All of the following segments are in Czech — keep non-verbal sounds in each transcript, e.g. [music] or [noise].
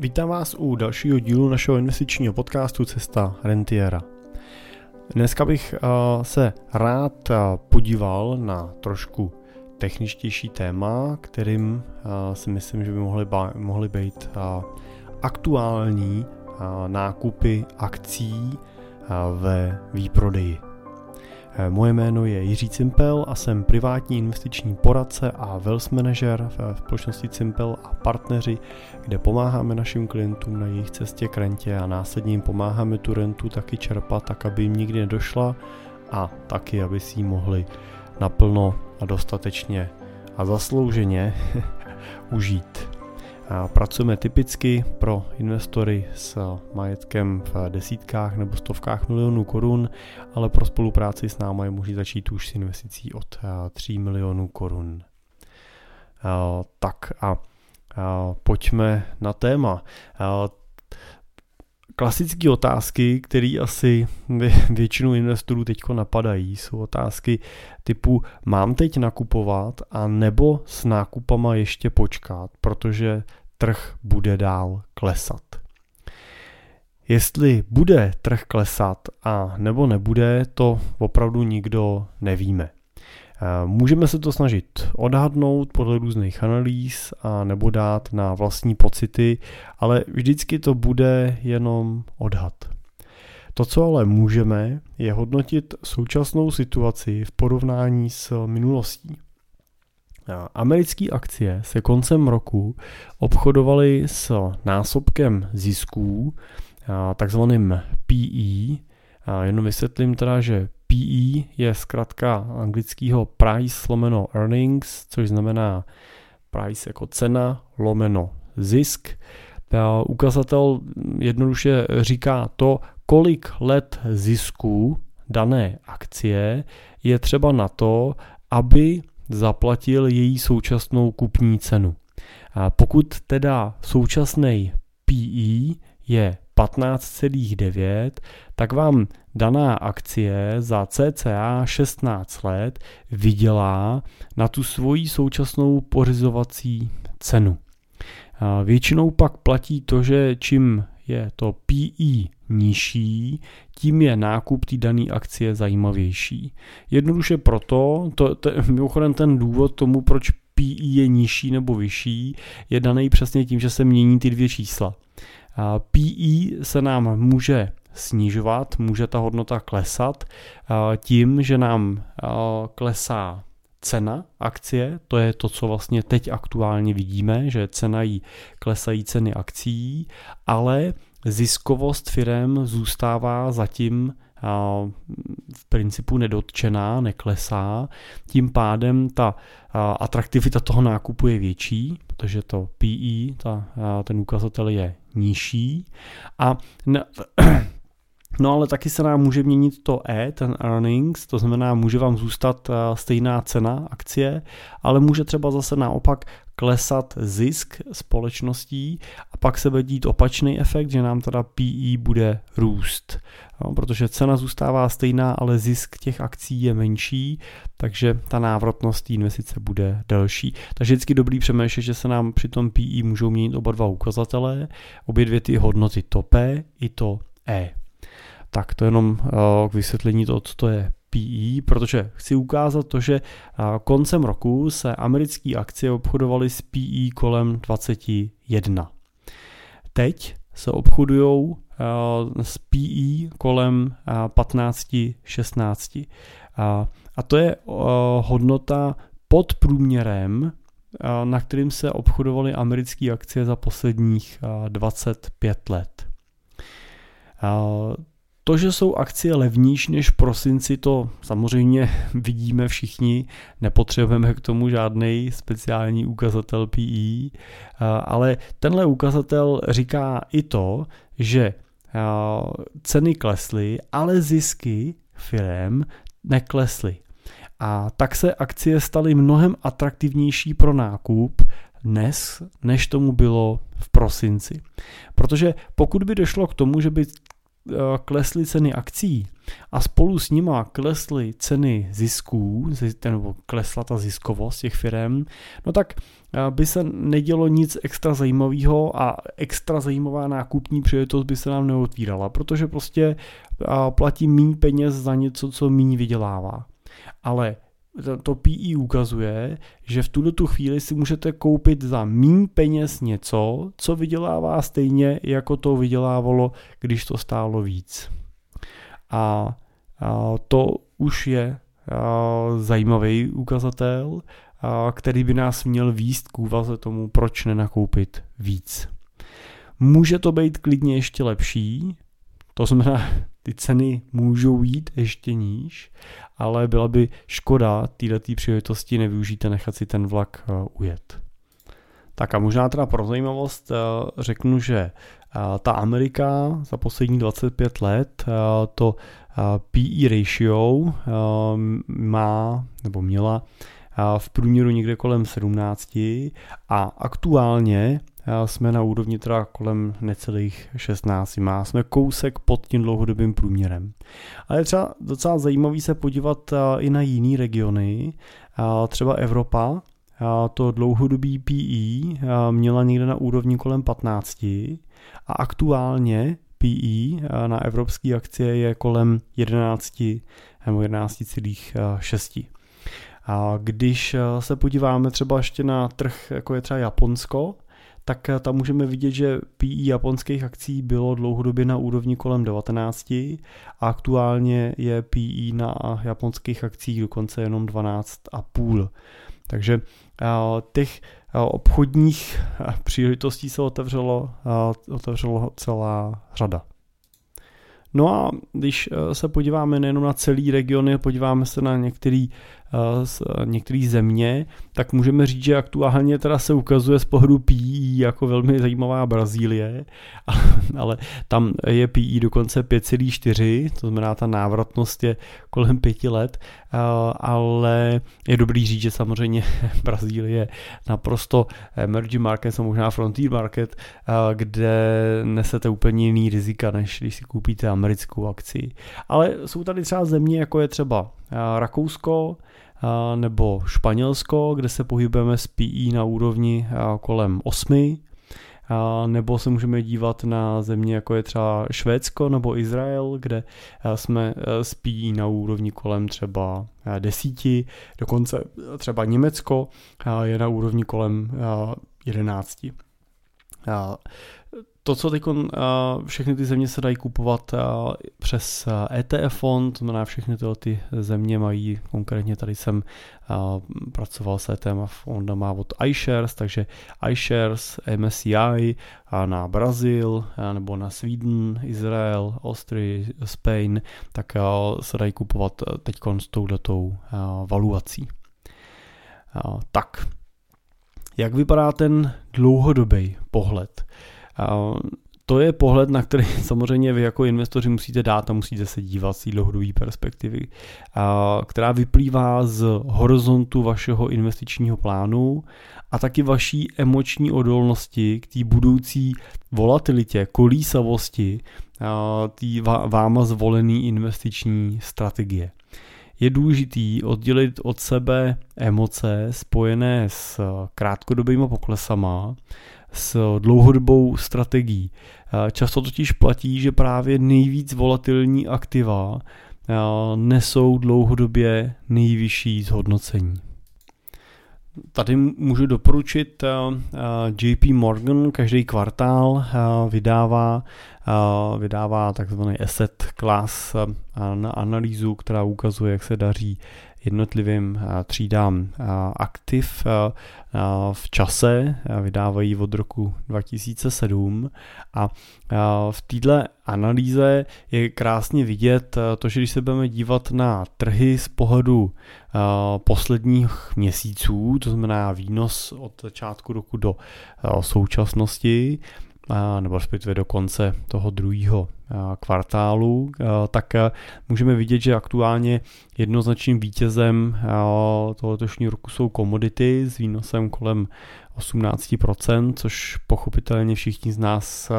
Vítám vás u dalšího dílu našeho investičního podcastu Cesta Rentiera. Dneska bych uh, se rád uh, podíval na trošku techničtější téma, kterým uh, si myslím, že by mohly, mohly být aktuální nákupy akcí ve výprodeji. Eh, moje jméno je Jiří Cimpel a jsem privátní investiční poradce a wealth manager v společnosti Cimpel a partneři, kde pomáháme našim klientům na jejich cestě k rentě a následně jim pomáháme tu rentu taky čerpat, tak aby jim nikdy nedošla a taky, aby si ji mohli naplno a dostatečně a zaslouženě [laughs] užít. Pracujeme typicky pro investory s majetkem v desítkách nebo stovkách milionů korun, ale pro spolupráci s námi je možné začít už s investicí od 3 milionů korun. Tak a pojďme na téma klasické otázky, které asi většinu investorů teď napadají, jsou otázky typu mám teď nakupovat a nebo s nákupama ještě počkat, protože trh bude dál klesat. Jestli bude trh klesat a nebo nebude, to opravdu nikdo nevíme. Eh, můžeme se to snažit odhadnout podle různých analýz a nebo dát na vlastní pocity, ale vždycky to bude jenom odhad. To, co ale můžeme, je hodnotit současnou situaci v porovnání s minulostí. Americké akcie se koncem roku obchodovaly s násobkem zisků, takzvaným PE. Jenom vysvětlím teda, že PE je zkrátka anglického price lomeno earnings, což znamená price jako cena lomeno zisk. Ukazatel jednoduše říká to, kolik let zisků dané akcie je třeba na to, aby zaplatil její současnou kupní cenu. A pokud teda současný PE je 15,9, tak vám daná akcie za cca 16 let vydělá na tu svoji současnou pořizovací cenu. Většinou pak platí to, že čím je to PE nižší, tím je nákup té dané akcie zajímavější. Jednoduše proto, to, to, mimochodem ten důvod tomu, proč PE je nižší nebo vyšší, je daný přesně tím, že se mění ty dvě čísla. PE se nám může snižovat, může ta hodnota klesat tím, že nám klesá cena akcie, to je to, co vlastně teď aktuálně vidíme, že cena jí klesají ceny akcí, ale ziskovost firem zůstává zatím v principu nedotčená, neklesá. Tím pádem ta atraktivita toho nákupu je větší, protože to PE, ta, ten ukazatel je nižší. A [clears throat] No ale taky se nám může měnit to E, ten earnings, to znamená, může vám zůstat stejná cena akcie, ale může třeba zase naopak klesat zisk společností a pak se bude dít opačný efekt, že nám teda PE bude růst. No, protože cena zůstává stejná, ale zisk těch akcí je menší, takže ta návratnost investice bude delší. Takže vždycky dobrý přemýšlet, že se nám při tom PE můžou měnit oba dva ukazatele, obě dvě ty hodnoty, to P i to E. Tak to jenom uh, k vysvětlení toho, co to je PE, protože chci ukázat to, že koncem roku se americké akcie obchodovaly s PE kolem 21. Teď se obchodují s PE kolem 15-16. A to je hodnota pod průměrem, na kterým se obchodovaly americké akcie za posledních 25 let. To, že jsou akcie levnější než v prosinci, to samozřejmě vidíme všichni, nepotřebujeme k tomu žádný speciální ukazatel PE, ale tenhle ukazatel říká i to, že ceny klesly, ale zisky firm neklesly. A tak se akcie staly mnohem atraktivnější pro nákup dnes, než tomu bylo v prosinci. Protože pokud by došlo k tomu, že by klesly ceny akcí a spolu s nima klesly ceny zisků, nebo klesla ta ziskovost těch firm, no tak by se nedělo nic extra zajímavého a extra zajímavá nákupní příležitost by se nám neotvírala, protože prostě platí méně peněz za něco, co méně vydělává. Ale to PI ukazuje, že v tuto tu chvíli si můžete koupit za méně peněz něco, co vydělává stejně, jako to vydělávalo, když to stálo víc. A, a to už je a, zajímavý ukazatel, a, který by nás měl výst k úvaze tomu, proč nenakoupit víc. Může to být klidně ještě lepší, to znamená, ty ceny můžou jít ještě níž, ale byla by škoda této příležitosti nevyužít a nechat si ten vlak uh, ujet. Tak a možná teda pro zajímavost uh, řeknu, že uh, ta Amerika za poslední 25 let to PE ratio má nebo měla v průměru někde kolem 17 a aktuálně jsme na úrovni teda kolem necelých 16 má. Jsme kousek pod tím dlouhodobým průměrem. Ale je třeba docela zajímavý se podívat i na jiné regiony, třeba Evropa, to dlouhodobý PE měla někde na úrovni kolem 15 a aktuálně PE na evropské akcie je kolem 11 nebo 11,6. A když se podíváme třeba ještě na trh, jako je třeba Japonsko, tak tam můžeme vidět, že PE japonských akcí bylo dlouhodobě na úrovni kolem 19 a aktuálně je PE na japonských akcích dokonce jenom 12,5. Takže těch obchodních příležitostí se otevřelo, otevřelo celá řada. No a když se podíváme nejenom na celý regiony, podíváme se na některý z některé země, tak můžeme říct, že aktuálně teda se ukazuje z pohledu PI jako velmi zajímavá Brazílie, [laughs] ale tam je PI dokonce 5,4, to znamená ta návratnost je kolem pěti let, ale je dobrý říct, že samozřejmě [laughs] Brazílie je naprosto emerging market, a možná frontier market, kde nesete úplně jiný rizika, než když si koupíte americkou akci. Ale jsou tady třeba země, jako je třeba Rakousko, nebo Španělsko, kde se pohybujeme s PE na úrovni kolem 8, nebo se můžeme dívat na země jako je třeba Švédsko nebo Izrael, kde jsme s PE na úrovni kolem třeba 10, dokonce třeba Německo je na úrovni kolem 11 to, co teď všechny ty země se dají kupovat přes ETF fond, to znamená všechny tyhle ty země mají, konkrétně tady jsem pracoval s ETF fondama od iShares, takže iShares, MSCI na Brazil nebo na Sweden, Izrael, Austria, Spain, tak se dají kupovat teď s touhletou valuací. Tak, jak vypadá ten dlouhodobý pohled? To je pohled, na který [laughs] samozřejmě vy jako investoři musíte dát a musíte se dívat z dlouhodobé perspektivy, která vyplývá z horizontu vašeho investičního plánu a taky vaší emoční odolnosti k té budoucí volatilitě, kolísavosti té váma zvolený investiční strategie. Je důležitý oddělit od sebe emoce spojené s krátkodobými poklesama s dlouhodobou strategií. Eh, často totiž platí, že právě nejvíc volatilní aktiva eh, nesou dlouhodobě nejvyšší zhodnocení. Tady můžu doporučit eh, JP Morgan každý kvartál vydává, vydává takzvaný asset class na analýzu, která ukazuje, jak se daří jednotlivým eh, třídám eh, aktiv eh, v čase, vydávají od roku 2007 a v této analýze je krásně vidět to, že když se budeme dívat na trhy z pohledu posledních měsíců, to znamená výnos od začátku roku do současnosti, nebo respektive do konce toho druhého kvartálu, tak můžeme vidět, že aktuálně jednoznačným vítězem toho letošního roku jsou komodity s výnosem kolem 18%, což pochopitelně všichni z nás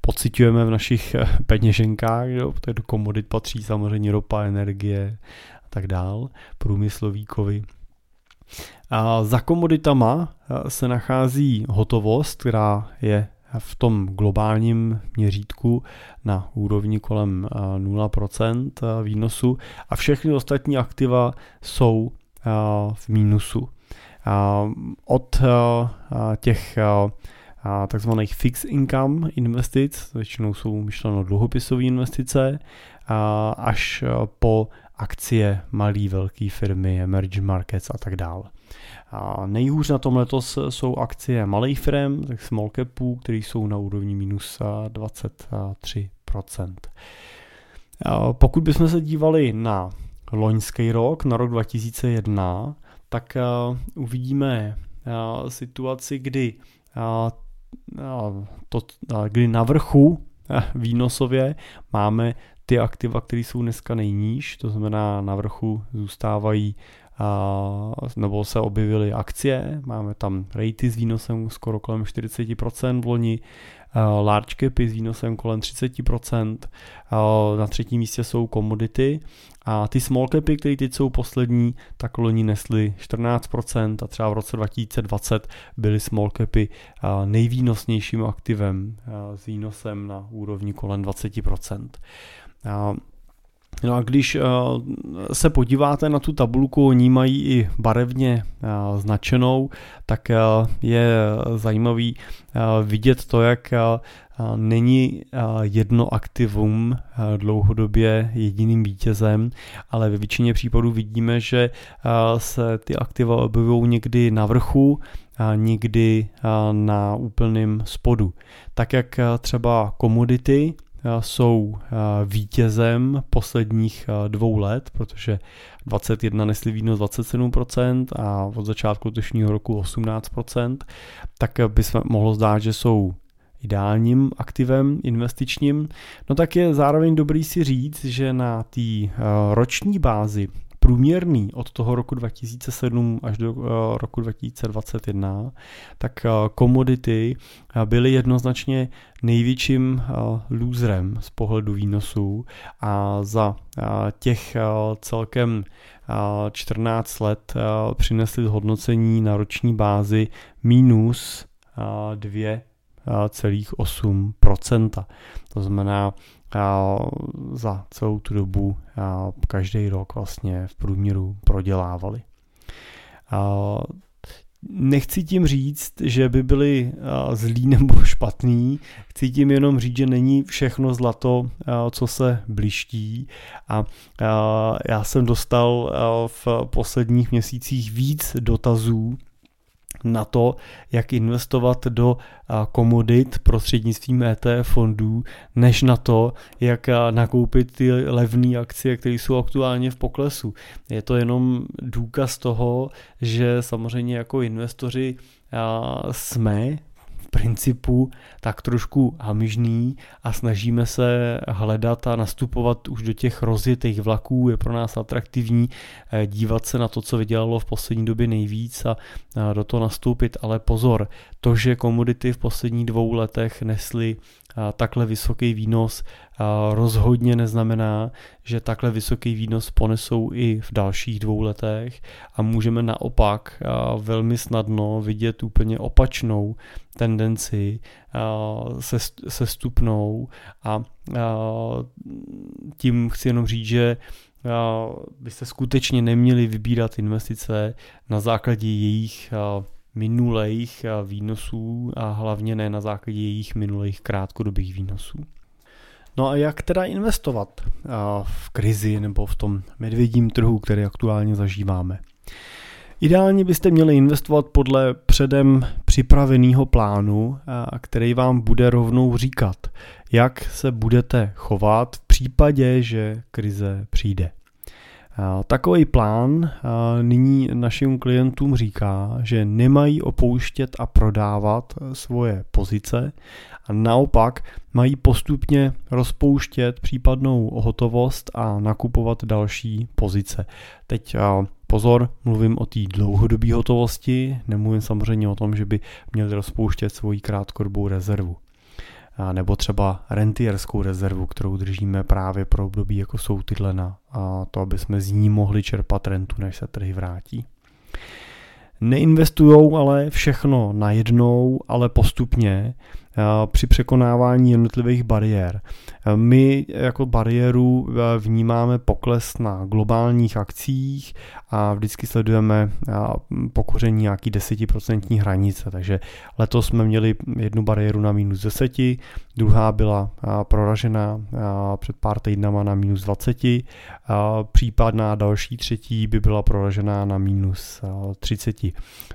pocitujeme v našich peněženkách, jo? protože do komodit patří samozřejmě ropa, energie a tak dál, průmyslový kovy. A za komoditama se nachází hotovost, která je v tom globálním měřítku na úrovni kolem 0% výnosu a všechny ostatní aktiva jsou v mínusu. Od těch takzvaných fixed income investic, většinou jsou myšleno dluhopisové investice, až po akcie malý, velké firmy, emerging markets a tak dále. A nejhůř na tom letos jsou akcie malých firm, tak small capů, které jsou na úrovni minus 23%. A pokud bychom se dívali na loňský rok, na rok 2001, tak uvidíme situaci, kdy, to, kdy na vrchu výnosově máme ty aktiva, které jsou dneska nejníž, to znamená na vrchu zůstávají nebo se objevily akcie, máme tam rejty s výnosem skoro kolem 40% v loni, large capy s výnosem kolem 30%, na třetím místě jsou komodity a ty small capy, které teď jsou poslední, tak loni nesly 14% a třeba v roce 2020 byly small capy nejvýnosnějším aktivem s výnosem na úrovni kolem 20%. No a když eh, se podíváte na tu tabulku, oni mají i barevně eh, značenou, tak eh, je zajímavý vidět to, jak není jedno aktivum dlouhodobě jediným vítězem, ale ve většině případů vidíme, že se ty aktiva objevují někdy na vrchu, někdy na úplném spodu. Tak jak třeba komodity, jsou vítězem posledních dvou let, protože 21 nesli výnos 27% a od začátku letošního roku 18%, tak by se mohlo zdát, že jsou ideálním aktivem investičním, no tak je zároveň dobrý si říct, že na té roční bázi průměrný od toho roku 2007 až do eh, roku 2021, tak eh, komodity eh, byly jednoznačně největším loserem z pohledu výnosů a za těch celkem 14 let přinesly zhodnocení na roční bázi minus 2,8%. To znamená, za celou tu dobu každý rok vlastně v průměru prodělávali. Nechci tím říct, že by byli zlí nebo [laughs] špatný, chci tím jenom říct, že není všechno zlato, co se bliští a já jsem dostal v posledních měsících víc dotazů na to, jak investovat do komodit prostřednictvím ETF fondů, než na to, jak nakoupit ty levné akcie, které jsou aktuálně v poklesu. Je to jenom důkaz toho, že samozřejmě jako investoři jsme principu tak trošku hamižný a snažíme se hledat a nastupovat už do těch rozjetých vlaků. Je pro nás atraktivní eh, dívat se na to, co vydělalo v poslední době nejvíc a do toho nastoupit. Ale pozor, to, že komodity v posledních dvou letech nesly takhle vysoký výnos rozhodně neznamená, že takhle vysoký výnos ponesou i v dalších dvou letech. A můžeme naopak velmi snadno vidět úplně opačnou tendenci se, se stupnou a tím chci jenom říct, že byste skutečně neměli vybírat investice na základě jejich minulých výnosů a hlavně ne na základě jejich minulých krátkodobých výnosů. No a jak teda investovat v krizi nebo v tom medvědím trhu, který aktuálně zažíváme? Ideálně byste měli investovat podle předem připraveného plánu, který vám bude rovnou říkat, jak se budete chovat v případě, že krize přijde. Takový plán nyní našim klientům říká, že nemají opouštět a prodávat svoje pozice a naopak mají postupně rozpouštět případnou hotovost a nakupovat další pozice. Teď pozor, mluvím o té dlouhodobé hotovosti, nemluvím samozřejmě o tom, že by měli rozpouštět svoji krátkodobou rezervu nebo třeba rentierskou rezervu, kterou držíme právě pro období, jako jsou tyhle na a to, aby jsme z ní mohli čerpat rentu, než se trhy vrátí. Neinvestujou ale všechno najednou, ale postupně při překonávání jednotlivých bariér. My jako bariéru vnímáme pokles na globálních akcích a vždycky sledujeme pokoření nějaký desetiprocentní hranice, takže letos jsme měli jednu bariéru na minus 10, druhá byla proražena před pár týdnama na minus 20, případná další třetí by byla proražená na minus 30.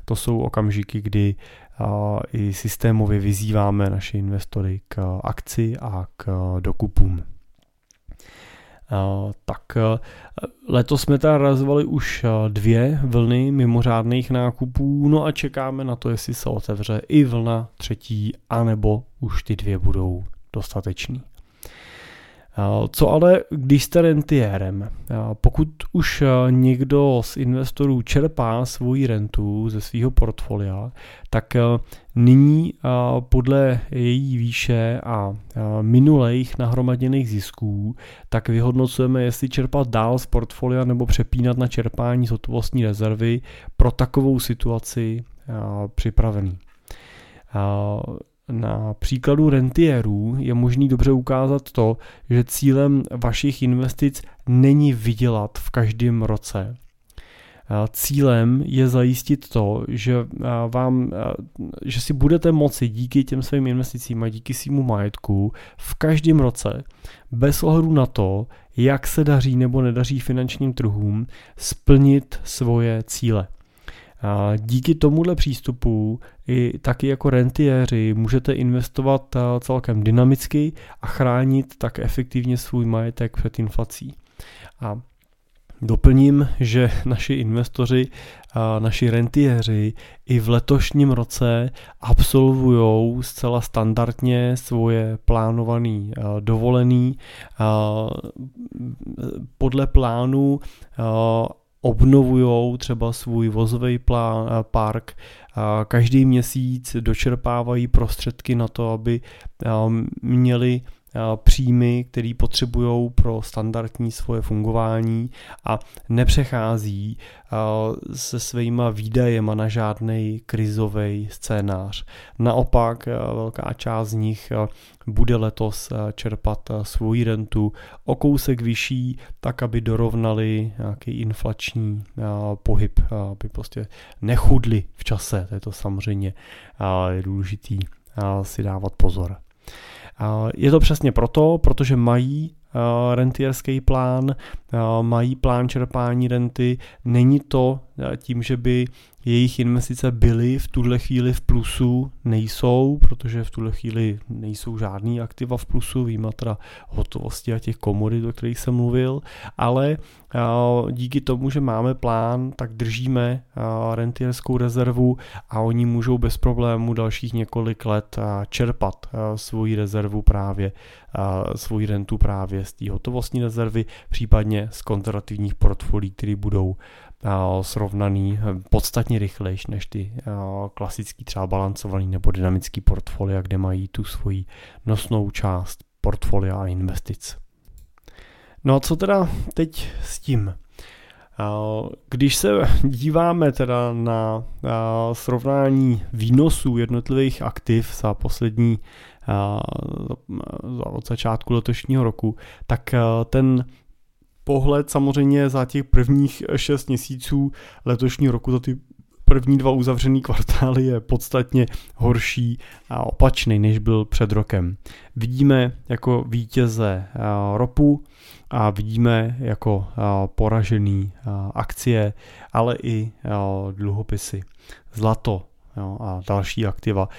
To jsou okamžiky, kdy i systémově vyzýváme naše investory k akci a k dokupům. Tak letos jsme teda razovali už dvě vlny mimořádných nákupů, no a čekáme na to, jestli se otevře i vlna třetí, anebo už ty dvě budou dostatečný. Co ale, když jste rentiérem? Pokud už někdo z investorů čerpá svoji rentu ze svého portfolia, tak nyní podle její výše a minulých nahromaděných zisků, tak vyhodnocujeme, jestli čerpat dál z portfolia nebo přepínat na čerpání z hotovostní rezervy pro takovou situaci připravený. Na příkladu rentierů je možný dobře ukázat to, že cílem vašich investic není vydělat v každém roce. Cílem je zajistit to, že, vám, že si budete moci díky těm svým investicím a díky svýmu majetku v každém roce, bez ohledu na to, jak se daří nebo nedaří finančním trhům, splnit svoje cíle. Díky tomuhle přístupu i taky jako rentiéři můžete investovat celkem dynamicky a chránit tak efektivně svůj majetek před inflací. A Doplním, že [laughs] naši investoři, naši rentiéři i v letošním roce absolvují zcela standardně svoje plánované dovolený podle plánu obnovují třeba svůj vozový eh, park, každý měsíc dočerpávají prostředky na to, aby eh, měli příjmy, které potřebují pro standardní svoje fungování a nepřechází se svýma výdajema na žádný krizový scénář. Naopak velká část z nich bude letos čerpat svoji rentu o kousek vyšší, tak aby dorovnali nějaký inflační pohyb, aby prostě nechudli v čase. To je to samozřejmě důležitý si dávat pozor. Je to přesně proto, protože mají rentierský plán, mají plán čerpání renty. Není to tím, že by jejich investice byly v tuhle chvíli v plusu, nejsou, protože v tuhle chvíli nejsou žádný aktiva v plusu, výjima teda hotovosti a těch komodit, o kterých jsem mluvil, ale díky tomu, že máme plán, tak držíme rentierskou rezervu a oni můžou bez problému dalších několik let čerpat svoji rezervu právě, svoji rentu právě z té hotovostní rezervy, případně z konzervativních portfolií, které budou srovnaný eh, podstatně rychlejš než ty klasický třeba balancovaný nebo dynamický portfolia, kde mají tu svoji nosnou část portfolia a investic. No a co teda teď s tím? Když se díváme teda na srovnání výnosů jednotlivých aktiv za poslední od začátku letošního roku, tak ten pohled samozřejmě za těch prvních šest měsíců letošního roku, za ty první dva uzavřený kvartály je podstatně horší a opačný, než byl před rokem. Vidíme jako vítěze ropu a vidíme jako poražený akcie, ale i dluhopisy, zlato a další aktiva,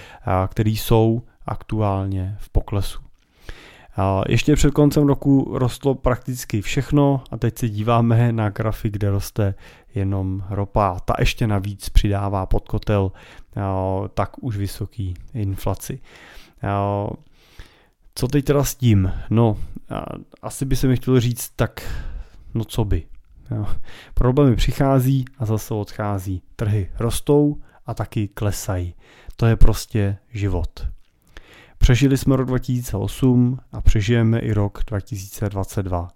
které jsou aktuálně v poklesu. Ještě před koncem roku rostlo prakticky všechno a teď se díváme na grafy, kde roste jenom ropa. Ta ještě navíc přidává pod kotel tak už vysoký inflaci. Co teď teda s tím? No, asi by se mi chtěl říct, tak no co by. Problémy přichází a zase odchází. Trhy rostou a taky klesají. To je prostě život. Přežili jsme rok 2008 a přežijeme i rok 2022.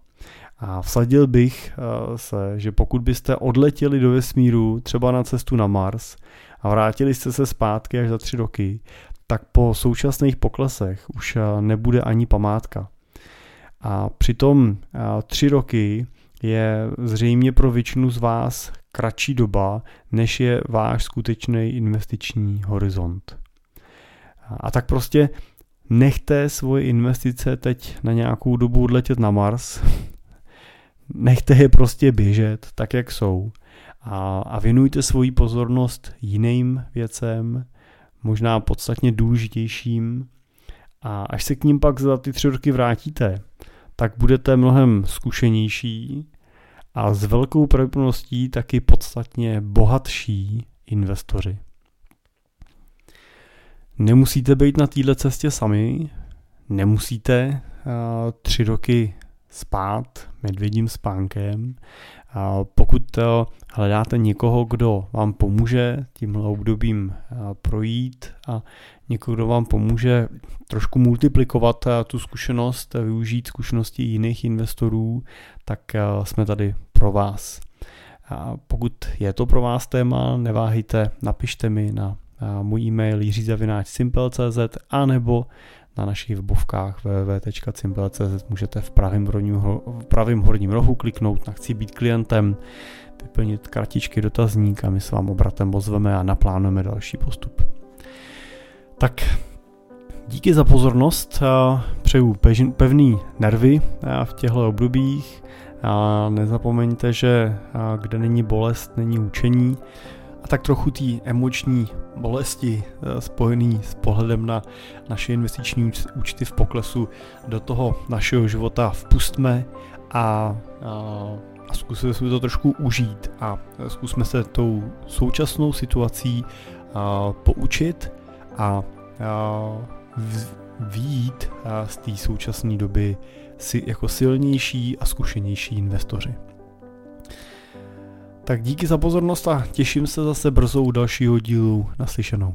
A vsadil bych eh, se, že pokud byste odletěli do vesmíru, třeba na cestu na Mars, a vrátili jste se zpátky až za tři roky, tak po současných poklesech už eh, nebude ani památka. A přitom eh, tři roky je zřejmě pro většinu z vás kratší doba, než je váš skutečný investiční horizont. A tak prostě nechte svoje investice teď na nějakou dobu odletět na Mars, [laughs] nechte je prostě běžet tak, jak jsou. A, a věnujte svoji pozornost jiným věcem, možná podstatně důležitějším. A až se k ním pak za ty tři roky vrátíte, tak budete mnohem zkušenější a s velkou pravděpodobností taky podstatně bohatší investoři. Nemusíte být na této cestě sami, nemusíte uh, tři roky spát medvědím spánkem. Uh, pokud uh, hledáte někoho, kdo vám pomůže tímhle obdobím projít a někoho, kdo vám pomůže trošku multiplikovat tu zkušenost, využít zkušenosti jiných investorů, tak jsme tady pro vás. Pokud je to pro vás téma, neváhejte, napište mi na můj e-mail jiřizavináčsimple.cz a nebo na našich webovkách www.simple.cz můžete v pravém, horním, v pravém horním rohu kliknout na chci být klientem, vyplnit kratičky dotazník a my s vám obratem ozveme a naplánujeme další postup. Tak díky za pozornost, přeju pevný nervy v těchto obdobích. A nezapomeňte, že kde není bolest, není učení a tak trochu té emoční bolesti eh, spojený s pohledem na naše investiční účty v poklesu do toho našeho života vpustme a, a, a zkusíme si to trošku užít a zkusme se tou současnou situací a, poučit a, a výjít z té současné doby si jako silnější a zkušenější investoři. Tak díky za pozornost a těším se zase brzo u dalšího dílu naslyšenou.